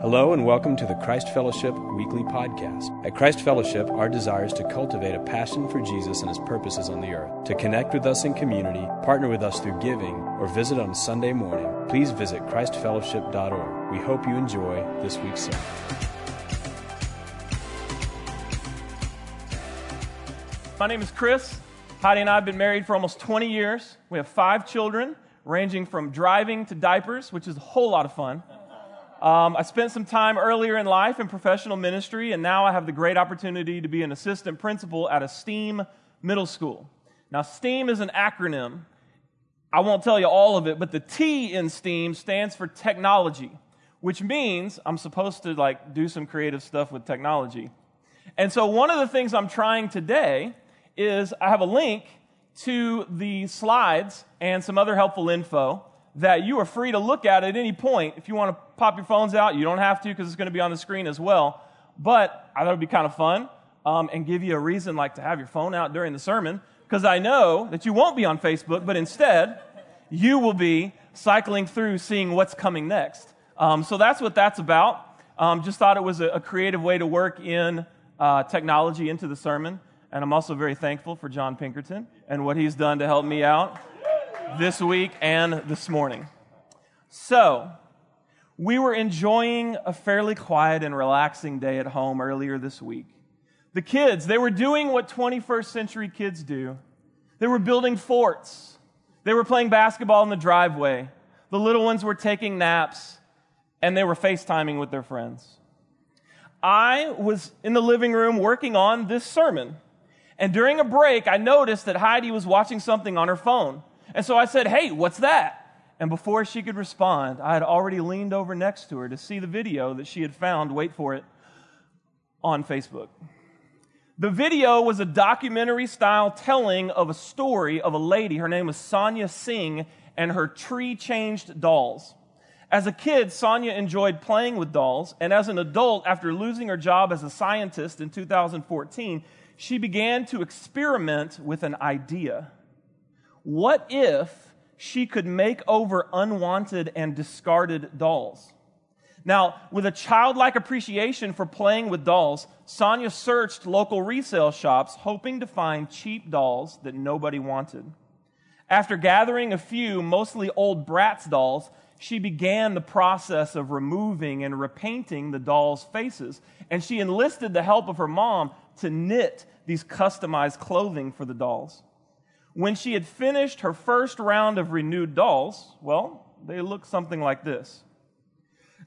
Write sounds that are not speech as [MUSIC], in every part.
Hello and welcome to the Christ Fellowship Weekly Podcast. At Christ Fellowship, our desire is to cultivate a passion for Jesus and his purposes on the earth. To connect with us in community, partner with us through giving, or visit on Sunday morning, please visit ChristFellowship.org. We hope you enjoy this week's sermon. My name is Chris. Heidi and I have been married for almost 20 years. We have five children, ranging from driving to diapers, which is a whole lot of fun. Um, I spent some time earlier in life in professional ministry, and now I have the great opportunity to be an assistant principal at a STEAM middle school. Now, STEAM is an acronym. I won't tell you all of it, but the T in STEAM stands for technology, which means I'm supposed to like do some creative stuff with technology. And so one of the things I'm trying today is I have a link to the slides and some other helpful info that you are free to look at at any point. If you want to pop your phones out, you don't have to because it's going to be on the screen as well. But I thought it would be kind of fun um, and give you a reason like to have your phone out during the sermon because I know that you won't be on Facebook, but instead you will be cycling through seeing what's coming next. Um, so that's what that's about. Um, just thought it was a, a, creative way to work in uh, technology into the sermon. And I'm also very thankful for John Pinkerton and what he's done to help me out this week and this morning. So, we were enjoying a fairly quiet and relaxing day at home earlier this week. The kids, they were doing what 21st century kids do. They were building forts. They were playing basketball in the driveway. The little ones were taking naps and they were FaceTiming with their friends. I was in the living room working on this sermon. And during a break, I noticed that Heidi was watching something on her phone. And so I said, Hey, what's that? And before she could respond, I had already leaned over next to her to see the video that she had found, wait for it, on Facebook. The video was a documentary style telling of a story of a lady. Her name was Sonia Singh and her tree changed dolls. As a kid, Sonia enjoyed playing with dolls, and as an adult, after losing her job as a scientist in 2014, she began to experiment with an idea. What if she could make over unwanted and discarded dolls? Now, with a childlike appreciation for playing with dolls, Sonia searched local resale shops hoping to find cheap dolls that nobody wanted. After gathering a few, mostly old Bratz dolls, she began the process of removing and repainting the dolls' faces. And she enlisted the help of her mom to knit these customized clothing for the dolls. When she had finished her first round of renewed dolls, well, they looked something like this.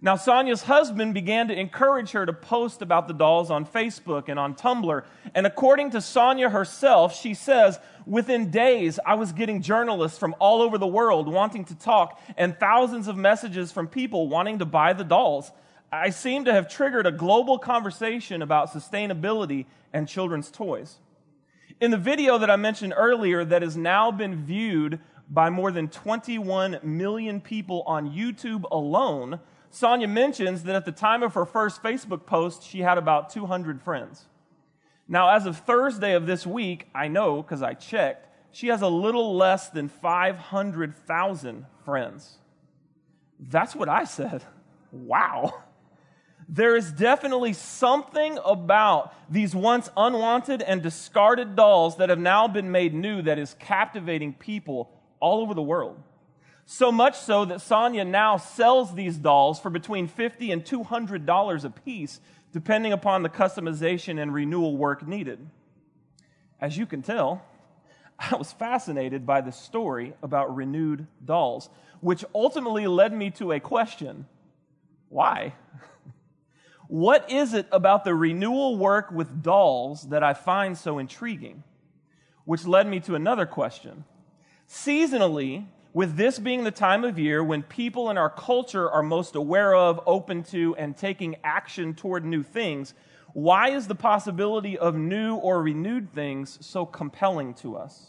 Now, Sonia's husband began to encourage her to post about the dolls on Facebook and on Tumblr. And according to Sonia herself, she says, within days, I was getting journalists from all over the world wanting to talk and thousands of messages from people wanting to buy the dolls. I seem to have triggered a global conversation about sustainability and children's toys. In the video that I mentioned earlier, that has now been viewed by more than 21 million people on YouTube alone, Sonia mentions that at the time of her first Facebook post, she had about 200 friends. Now, as of Thursday of this week, I know because I checked, she has a little less than 500,000 friends. That's what I said. Wow there is definitely something about these once unwanted and discarded dolls that have now been made new that is captivating people all over the world. So much so that Sonia now sells these dolls for between 50 and $200 a piece, depending upon the customization and renewal work needed. As you can tell, [LAUGHS] I was fascinated by the story about renewed dolls, which ultimately led me to a question why? [LAUGHS] What is it about the renewal work with dolls that I find so intriguing? Which led me to another question. Seasonally, with this being the time of year when people in our culture are most aware of, open to, and taking action toward new things, why is the possibility of new or renewed things so compelling to us?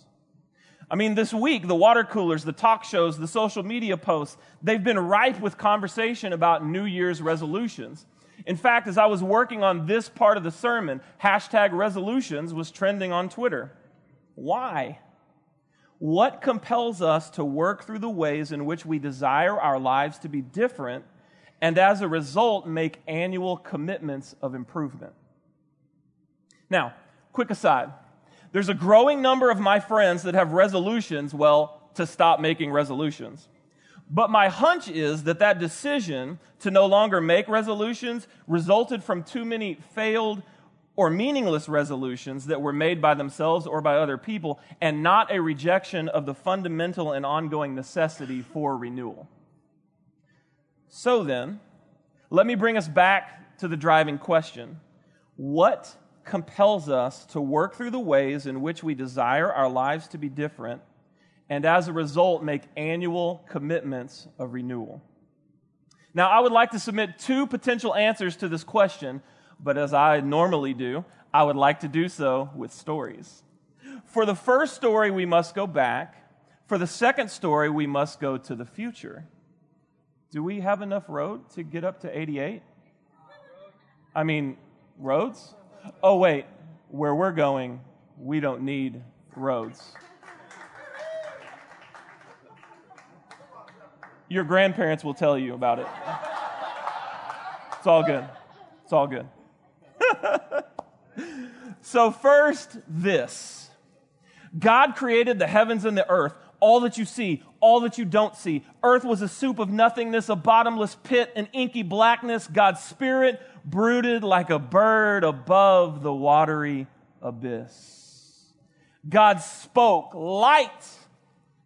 I mean, this week, the water coolers, the talk shows, the social media posts, they've been ripe with conversation about New Year's resolutions. In fact, as I was working on this part of the sermon, hashtag resolutions was trending on Twitter. Why? What compels us to work through the ways in which we desire our lives to be different and as a result, make annual commitments of improvement. Now, quick aside there's a growing number of my friends that have resolutions, well, to stop making resolutions. But my hunch is that that decision to no longer make resolutions resulted from too many failed or meaningless resolutions that were made by themselves or by other people, and not a rejection of the fundamental and ongoing necessity for renewal. So then, let me bring us back to the driving question What compels us to work through the ways in which we desire our lives to be different, and as a result, make annual commitments of renewal? Now, I would like to submit two potential answers to this question but as I normally do, I would like to do so with stories. For the first story, we must go back. For the second story, we must go to the future. Do we have enough road to get up to 88? I mean, roads? Oh, wait, where we're going, we don't need roads. Your grandparents will tell you about it. It's all good. It's all good. [LAUGHS] so, first, this God created the heavens and the earth, all that you see, all that you don't see. Earth was a soup of nothingness, a bottomless pit, an inky blackness. God's spirit brooded like a bird above the watery abyss. God spoke, light,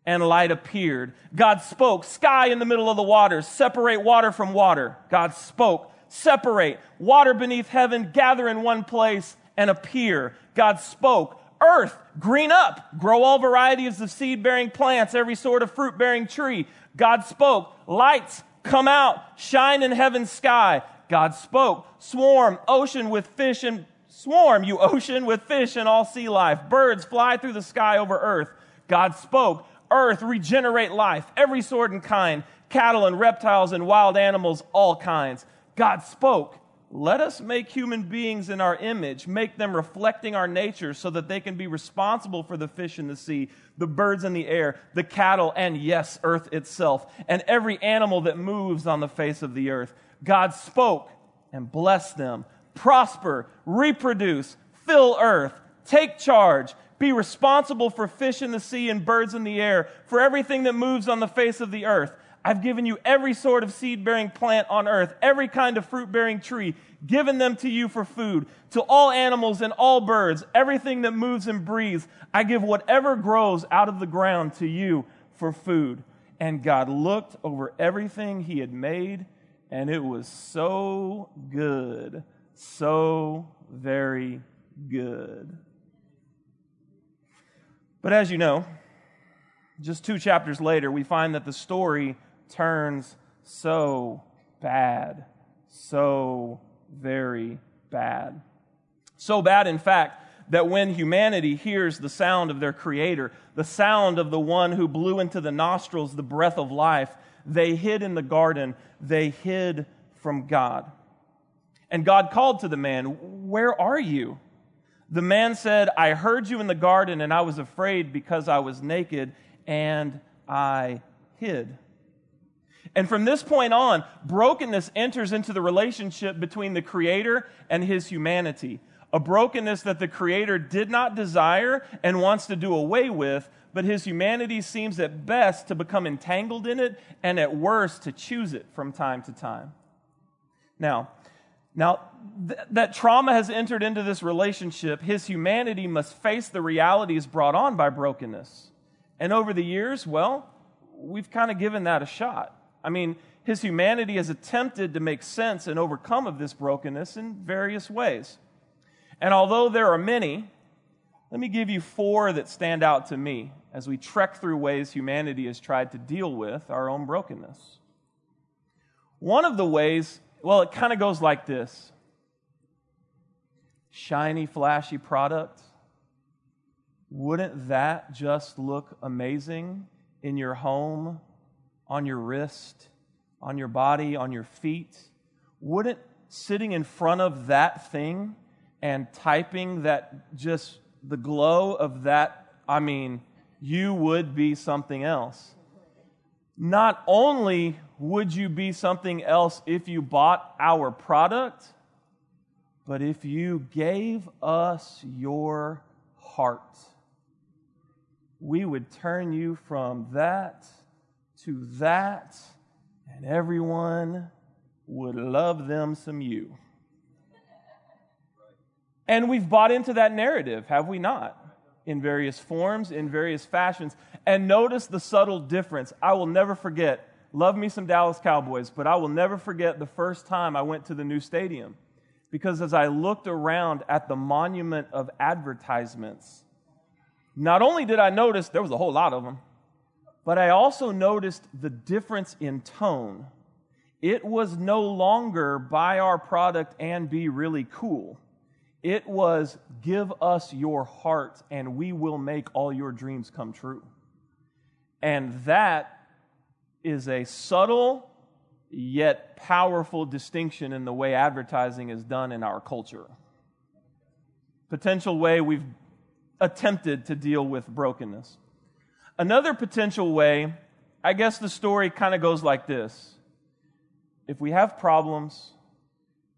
and light appeared. God spoke, sky in the middle of the waters, separate water from water. God spoke, separate, water beneath heaven gather in one place and appear. God spoke, earth, green up, grow all varieties of seed bearing plants, every sort of fruit bearing tree. God spoke, lights, come out, shine in heaven's sky. God spoke, swarm, ocean with fish and swarm, you ocean with fish and all sea life. Birds fly through the sky over earth. God spoke, earth, regenerate life, every sort and kind, cattle and reptiles and wild animals, all kinds. God spoke, let us make human beings in our image, make them reflecting our nature so that they can be responsible for the fish in the sea, the birds in the air, the cattle, and yes, earth itself, and every animal that moves on the face of the earth. God spoke and blessed them. Prosper, reproduce, fill earth, take charge, be responsible for fish in the sea and birds in the air, for everything that moves on the face of the earth. I've given you every sort of seed bearing plant on earth, every kind of fruit bearing tree, given them to you for food. To all animals and all birds, everything that moves and breathes, I give whatever grows out of the ground to you for food. And God looked over everything he had made, and it was so good, so very good. But as you know, just two chapters later, we find that the story turns so bad, so very bad. So bad, in fact, that when humanity hears the sound of their Creator, the sound of the one who blew into the nostrils the breath of life, they hid in the garden, they hid from God. And God called to the man, Where are you? The man said, I heard you in the garden, and I was afraid because I was naked, and I hid. And from this point on, brokenness enters into the relationship between the Creator and his humanity. A brokenness that the Creator did not desire and wants to do away with, but his humanity seems at best to become entangled in it and at worst to choose it from time to time. Now, now th- that trauma has entered into this relationship, his humanity must face the realities brought on by brokenness. And over the years, well, we've kind of given that a shot. I mean, his humanity has attempted to make sense and overcome of this brokenness in various ways. And although there are many, let me give you four that stand out to me as we trek through ways humanity has tried to deal with our own brokenness. One of the ways, well, it kind of goes like this shiny, flashy product. Wouldn't that just look amazing in your home on your wrist, on your body, on your feet, wouldn't sitting in front of that thing and typing that just the glow of that, I mean, you would be something else. not only would you be something else if you bought our product, but if you gave us your heart, we would turn you from that to that, and everyone would love them some you. And we've bought into that narrative, have we not? In various forms, in various fashions. And notice the subtle difference. I will never forget, love me some Dallas Cowboys, but I will never forget the first time I went to the new stadium. Because as I looked around at the monument of advertisements, not only did I notice there was a whole lot of them, but I also noticed the difference in tone. It was no longer buy our product and be really cool. It was give us your heart and we will make all your dreams come true. And that is a subtle yet powerful distinction in the way advertising is done in our culture. Potential way we've attempted to deal with brokenness. Another potential way, I guess the story kind of goes like this. If we have problems,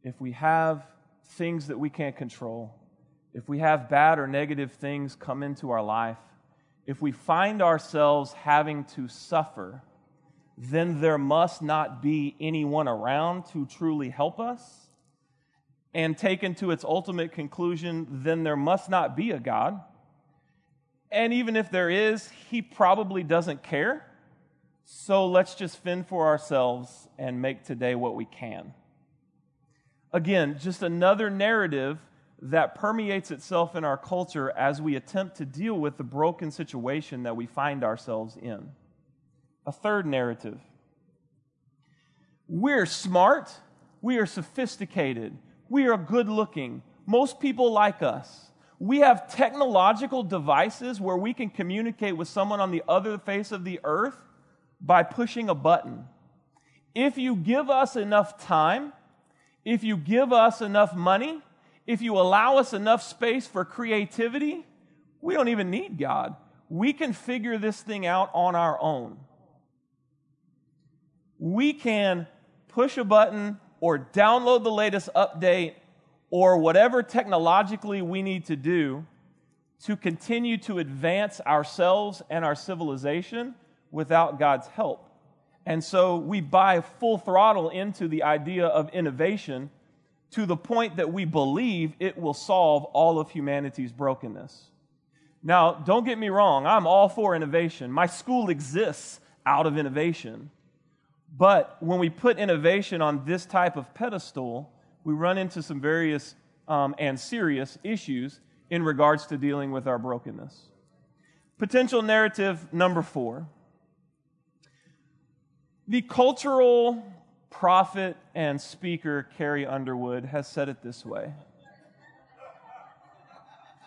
if we have things that we can't control, if we have bad or negative things come into our life, if we find ourselves having to suffer, then there must not be anyone around to truly help us. And taken to its ultimate conclusion, then there must not be a God. And even if there is, he probably doesn't care. So let's just fend for ourselves and make today what we can. Again, just another narrative that permeates itself in our culture as we attempt to deal with the broken situation that we find ourselves in. A third narrative. We're smart, we are sophisticated, we are good looking. Most people like us. We have technological devices where we can communicate with someone on the other face of the earth by pushing a button. If you give us enough time, if you give us enough money, if you allow us enough space for creativity, we don't even need God. We can figure this thing out on our own. We can push a button or download the latest update or whatever technologically we need to do to continue to advance ourselves and our civilization without God's help. And so we buy full throttle into the idea of innovation to the point that we believe it will solve all of humanity's brokenness. Now, don't get me wrong, I'm all for innovation. My school exists out of innovation. But when we put innovation on this type of pedestal, we run into some various um, and serious issues in regards to dealing with our brokenness. Potential narrative number four the cultural prophet and speaker Carrie Underwood has said it this way.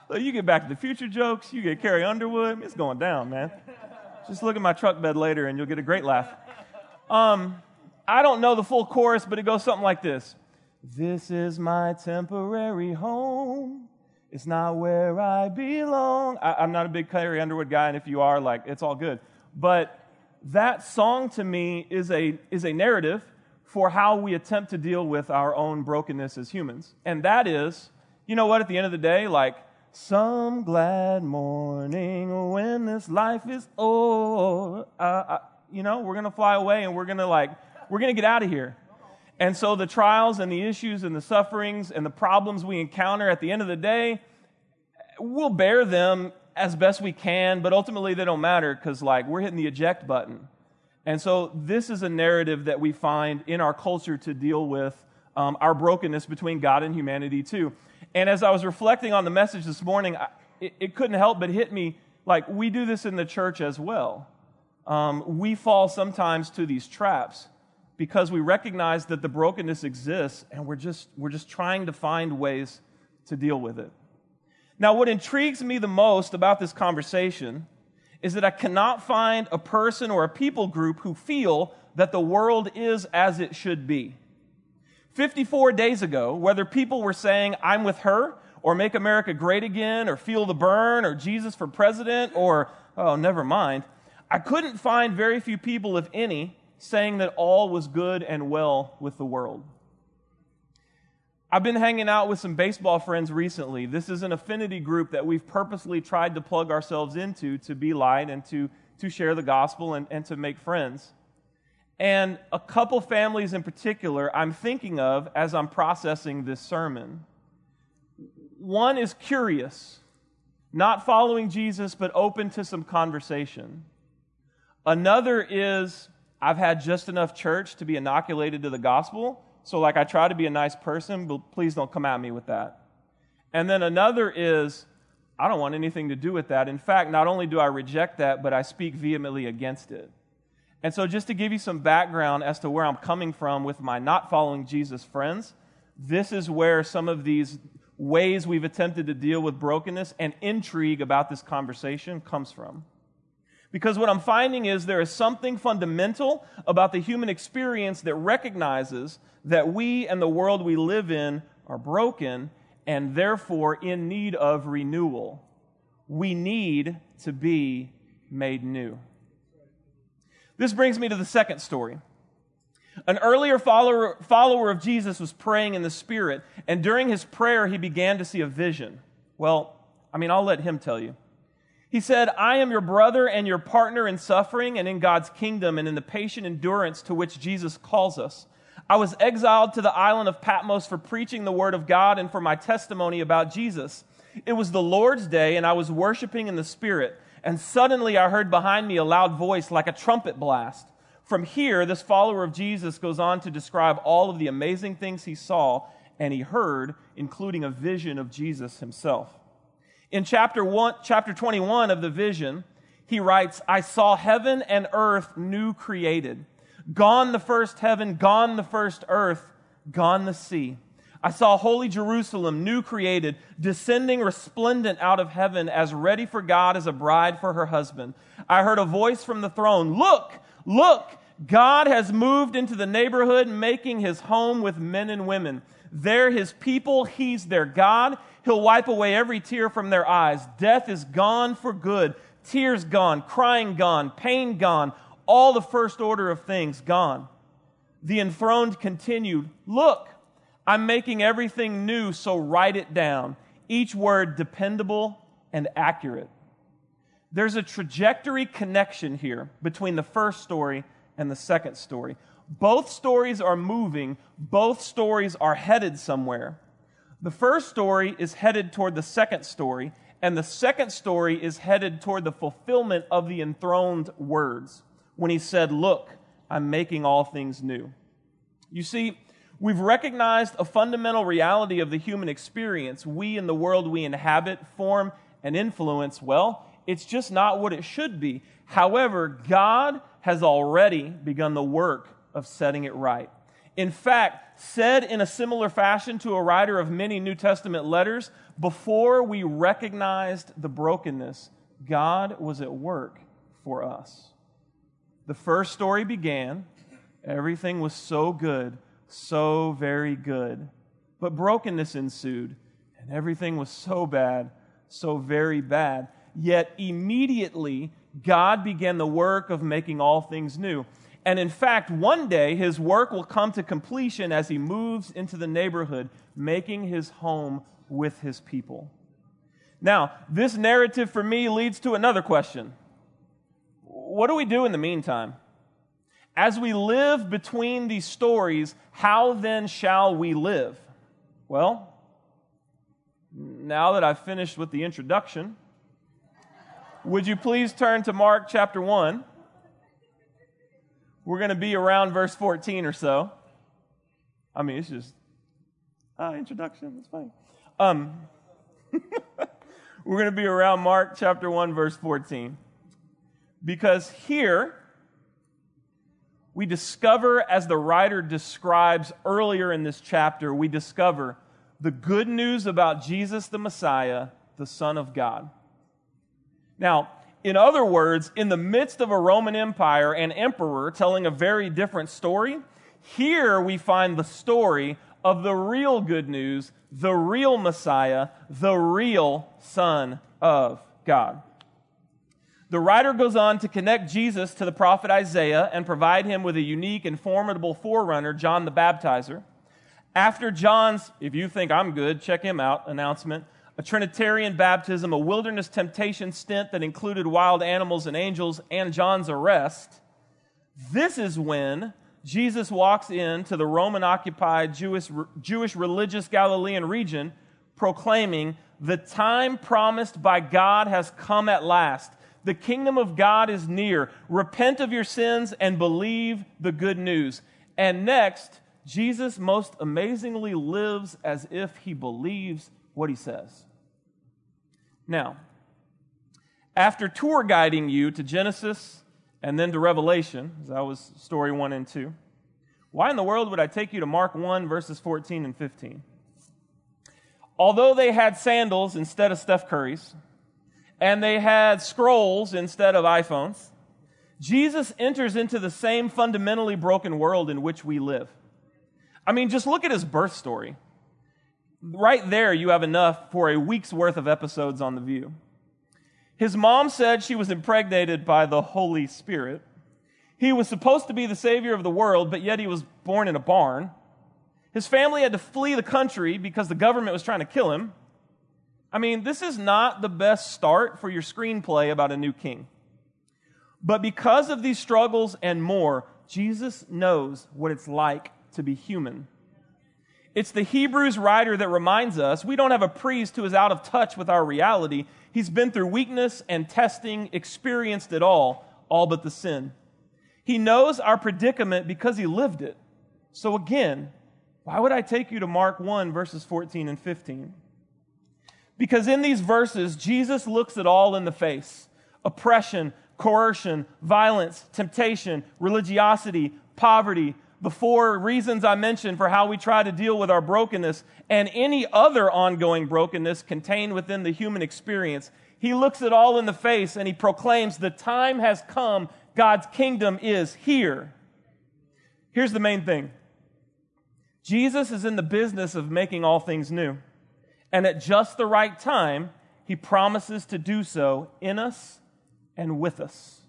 So you get back to the future jokes, you get Carrie Underwood, it's going down, man. Just look at my truck bed later and you'll get a great laugh. Um, I don't know the full chorus, but it goes something like this This is my temporary home. It's not where I belong. I, am not a big Carrie Underwood guy, and if you are, like, it's all good. But that song to me is a, is a narrative for how we attempt to deal with our own brokenness as humans. And that is, you know what, at the end of the day, like, some glad morning when this life is over. Uh, you know, we're going to fly away and we're going to like, we're going to get out of here. And so the trials and the issues and the sufferings and the problems we encounter at the end of the day, we'll bear them as best we can, but ultimately they don't matter because like we're hitting the eject button. And so this is a narrative that we find in our culture to deal with um, our brokenness between God and humanity too. And as I was reflecting on the message this morning, I, it, it couldn't help but hit me like we do this in the church as well um, we fall sometimes to these traps because we recognize that the brokenness exists and we're just, we're just trying to find ways to deal with it. Now, what intrigues me the most about this conversation is that I cannot find a person or a people group who feel that the world is as it should be. 54 days ago, whether people were saying, I'm with her, or make America great again, or feel the burn, or Jesus for president, or, oh, never mind, I couldn't find very few people, if any, saying that all was good and well with the world. I've been hanging out with some baseball friends recently. This is an affinity group that we've purposely tried to plug ourselves into to be light and to, to share the gospel and, and to make friends. And a couple families in particular I'm thinking of as I'm processing this sermon. One is curious, not following Jesus, but open to some conversation. Another is, I've had just enough church to be inoculated to the gospel so, like, I try to be a nice person, but please don't come at me with that. And then another is, I don't want anything to do with that. In fact, not only do I reject that, but I speak vehemently against it. And so, just to give you some background as to where I'm coming from with my not following Jesus friends, this is where some of these ways we've attempted to deal with brokenness and intrigue about this conversation comes from. Because what I'm finding is there is something fundamental about the human experience that recognizes that we and the world we live in are broken and therefore in need of renewal. We need to be made new. This brings me to the second story. An earlier follower, follower of Jesus was praying in the Spirit, and during his prayer, he began to see a vision. Well, I mean, I'll let him tell you. He said, I am your brother and your partner in suffering and in God's kingdom and in the patient endurance to which Jesus calls us. I was exiled to the island of Patmos for preaching the word of God and for my testimony about Jesus. It was the Lord's day, and I was worshiping in the Spirit. And suddenly I heard behind me a loud voice like a trumpet blast. From here, this follower of Jesus goes on to describe all of the amazing things he saw and he heard, including a vision of Jesus himself. In chapter, one, chapter 21 of the vision, he writes, I saw heaven and earth new created. Gone the first heaven, gone the first earth, gone the sea. I saw holy Jerusalem, new created, descending resplendent out of heaven, as ready for God as a bride for her husband. I heard a voice from the throne Look, look, God has moved into the neighborhood, making his home with men and women. They're his people, he's their God. He'll wipe away every tear from their eyes. Death is gone for good. Tears gone, crying gone, pain gone, all the first order of things gone. The enthroned continued, Look, I'm making everything new, so write it down. Each word dependable and accurate. There's a trajectory connection here between the first story and the second story. Both stories are moving, both stories are headed somewhere. The first story is headed toward the second story, and the second story is headed toward the fulfillment of the enthroned words when he said, Look, I'm making all things new. You see, we've recognized a fundamental reality of the human experience. We in the world we inhabit form and influence. Well, it's just not what it should be. However, God has already begun the work of setting it right. In fact, said in a similar fashion to a writer of many New Testament letters, before we recognized the brokenness, God was at work for us. The first story began, everything was so good, so very good. But brokenness ensued, and everything was so bad, so very bad. Yet immediately, God began the work of making all things new. And in fact, one day his work will come to completion as he moves into the neighborhood, making his home with his people. Now, this narrative for me leads to another question What do we do in the meantime? As we live between these stories, how then shall we live? Well, now that I've finished with the introduction, would you please turn to Mark chapter 1? We're going to be around verse 14 or so. I mean, it's just ah, introduction. It's fine. Um, [LAUGHS] we're going to be around Mark chapter 1, verse 14. Because here, we discover, as the writer describes earlier in this chapter, we discover the good news about Jesus the Messiah, the Son of God. Now, in other words, in the midst of a Roman Empire and emperor telling a very different story, here we find the story of the real good news, the real Messiah, the real Son of God. The writer goes on to connect Jesus to the prophet Isaiah and provide him with a unique and formidable forerunner, John the Baptizer. After John's, if you think I'm good, check him out, announcement, a Trinitarian baptism, a wilderness temptation stint that included wild animals and angels, and John's arrest, this is when Jesus walks into the Roman occupied Jewish, Jewish religious Galilean region proclaiming, The time promised by God has come at last. The kingdom of God is near. Repent of your sins and believe the good news. And next, Jesus most amazingly lives as if he believes what he says. Now, after tour guiding you to Genesis and then to Revelation, as that was story one and two, why in the world would I take you to Mark 1, verses 14 and 15? Although they had sandals instead of Steph Curry's, and they had scrolls instead of iPhones, Jesus enters into the same fundamentally broken world in which we live. I mean, just look at his birth story. Right there, you have enough for a week's worth of episodes on The View. His mom said she was impregnated by the Holy Spirit. He was supposed to be the Savior of the world, but yet he was born in a barn. His family had to flee the country because the government was trying to kill him. I mean, this is not the best start for your screenplay about a new king. But because of these struggles and more, Jesus knows what it's like to be human. It's the Hebrews writer that reminds us we don't have a priest who is out of touch with our reality. He's been through weakness and testing, experienced it all, all but the sin. He knows our predicament because he lived it. So again, why would I take you to Mark 1, verses 14 and 15? Because in these verses, Jesus looks it all in the face oppression, coercion, violence, temptation, religiosity, poverty, the four reasons I mentioned for how we try to deal with our brokenness, and any other ongoing brokenness contained within the human experience. He looks it all in the face and he proclaims, The time has come, God's kingdom is here. Here's the main thing Jesus is in the business of making all things new. And at just the right time, he promises to do so in us and with us.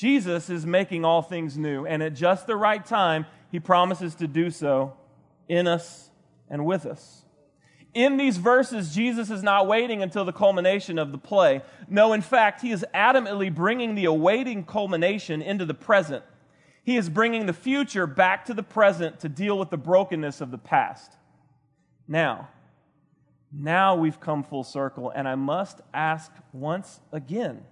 Jesus is making all things new, and at just the right time, he promises to do so in us and with us. In these verses, Jesus is not waiting until the culmination of the play. No, in fact, he is adamantly bringing the awaiting culmination into the present. He is bringing the future back to the present to deal with the brokenness of the past. Now, now we've come full circle, and I must ask once again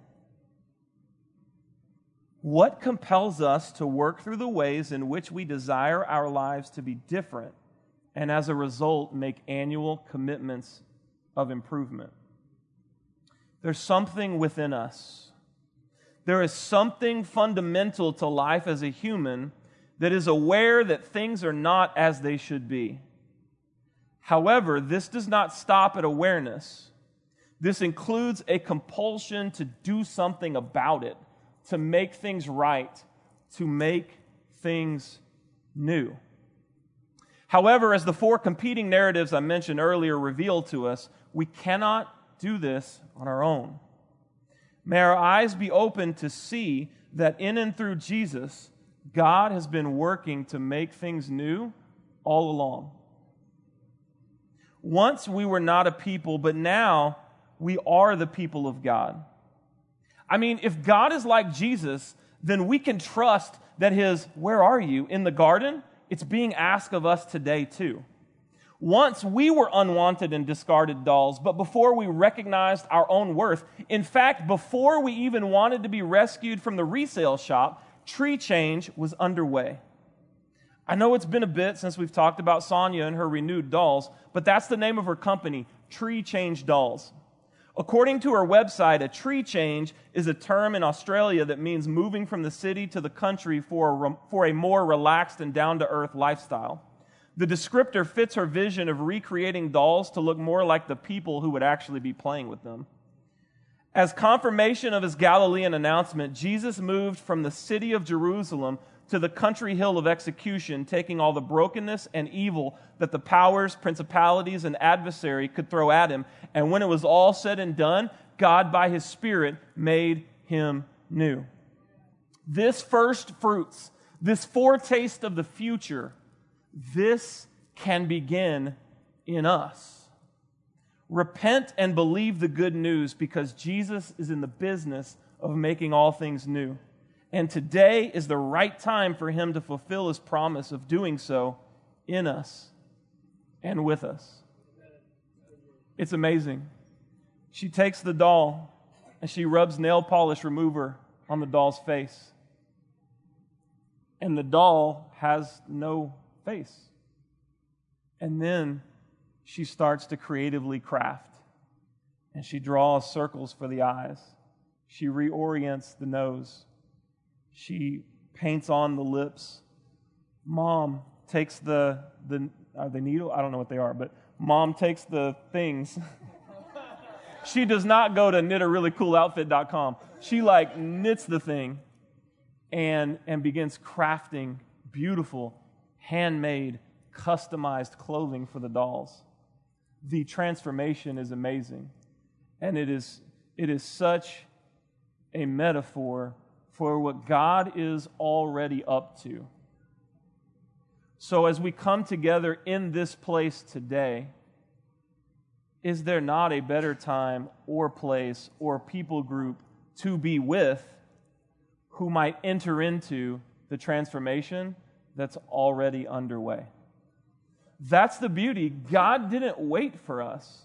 what compels us to work through the ways in which we desire our lives to be different, and as a result, make annual commitments of improvement? There's something within us. There is something fundamental to life as a human that is aware that things are not as they should be. However, this does not stop at awareness. This includes a compulsion to do something about it, to make things right, to make things new. However, as the four competing narratives I mentioned earlier reveal to us, we cannot do this on our own. May our eyes be open to see that in and through Jesus, God has been working to make things new all along. Once we were not a people, but now we are the people of God. I mean, if God is like Jesus, then we can trust that his, where are you, in the garden, it's being asked of us today too. Once we were unwanted and discarded dolls, but before we recognized our own worth, in fact, before we even wanted to be rescued from the resale shop, tree change was underway. I know it's been a bit since we've talked about Sonia and her renewed dolls, but that's the name of her company, Tree Change Dolls. According to her website, a tree change is a term in Australia that means moving from the city to the country for a, for a more relaxed and down to earth lifestyle. The descriptor fits her vision of recreating dolls to look more like the people who would actually be playing with them. As confirmation of his Galilean announcement, Jesus moved from the city of Jerusalem to the country hill of execution, taking all the brokenness and evil that the powers, principalities, and adversary could throw at him. And when it was all said and done, God, by his Spirit, made him new. This first fruits, this foretaste of the future, this can begin in us. Repent and believe the good news because Jesus is in the business of making all things new. And today is the right time for him to fulfill his promise of doing so in us and with us. It's amazing. She takes the doll and she rubs nail polish remover on the doll's face. And the doll has no face. And then she starts to creatively craft. And she draws circles for the eyes. She reorients the nose. She paints on the lips. Mom takes the, the uh, are they needle? I don't know what they are, but mom takes the things. [LAUGHS] she does not go to knitareallycooloutfit.com. She like knits the thing and, and begins crafting beautiful, handmade, customized clothing for the dolls. The transformation is amazing. And it is, it is such a metaphor for what God is already up to. So, as we come together in this place today, is there not a better time or place or people group to be with who might enter into the transformation that's already underway? That's the beauty. God didn't wait for us.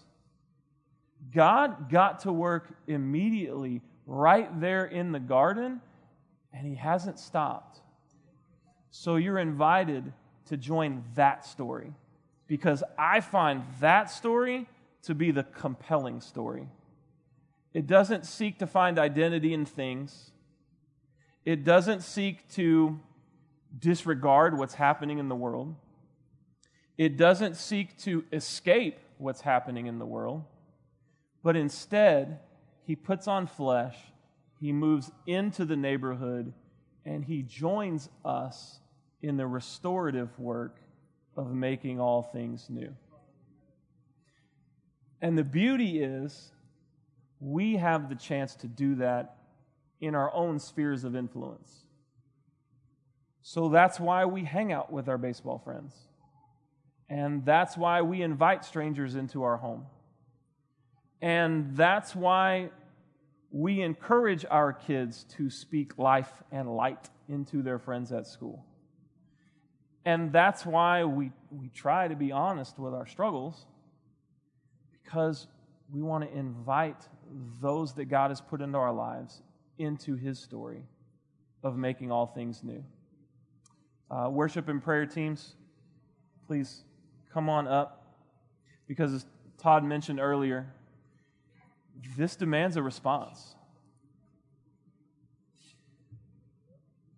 God got to work immediately right there in the garden, and He hasn't stopped. So you're invited to join that story because I find that story to be the compelling story. It doesn't seek to find identity in things, it doesn't seek to disregard what's happening in the world, it doesn't seek to escape what's happening in the world, but instead, he puts on flesh, he moves into the neighborhood, and he joins us in the restorative work of making all things new. And the beauty is, we have the chance to do that in our own spheres of influence. So that's why we hang out with our baseball friends. And that's why we invite strangers into our home. And that's why we encourage our kids to speak life and light into their friends at school. And that's why we, we try to be honest with our struggles, because we want to invite those that God has put into our lives into His story of making all things new. Uh, worship and prayer teams, please come on up, because as Todd mentioned earlier, this demands a response.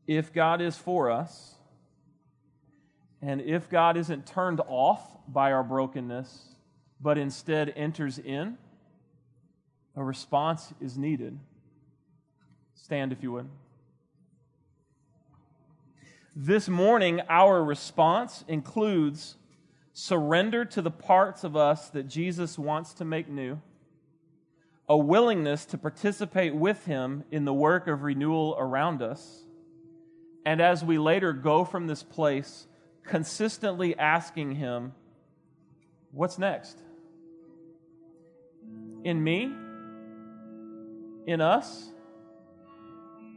If God is for us, and if God isn't turned off by our brokenness, but instead enters in, a response is needed. Stand if you would. This morning, our response includes surrender to the parts of us that Jesus wants to make new, a willingness to participate with Him in the work of renewal around us, and as we later go from this place, consistently asking Him, What's next? In me? In us?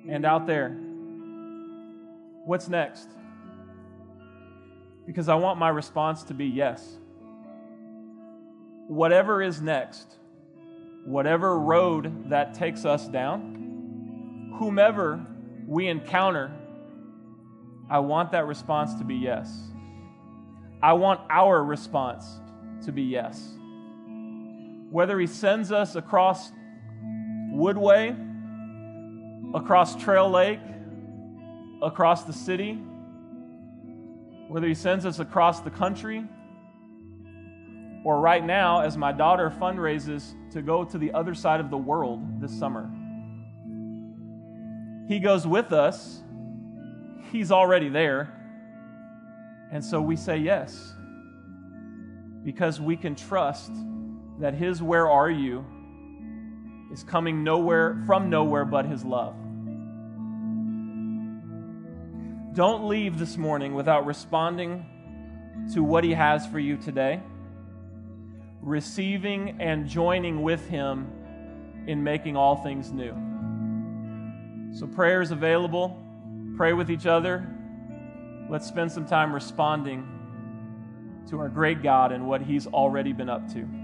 And out there? What's next? Because I want my response to be yes. Whatever is next, whatever road that takes us down, whomever we encounter I want that response to be yes. I want our response to be yes. Whether He sends us across Woodway, across Trail Lake, across the city, whether He sends us across the country, or right now, as my daughter fundraises to go to the other side of the world this summer. He goes with us He's already there. And so we say yes. Because we can trust that His where are you is coming nowhere from nowhere but his love. Don't leave this morning without responding to what he has for you today, receiving and joining with him in making all things new. So, prayer is available. Pray with each other. Let's spend some time responding to our great God and what he's already been up to.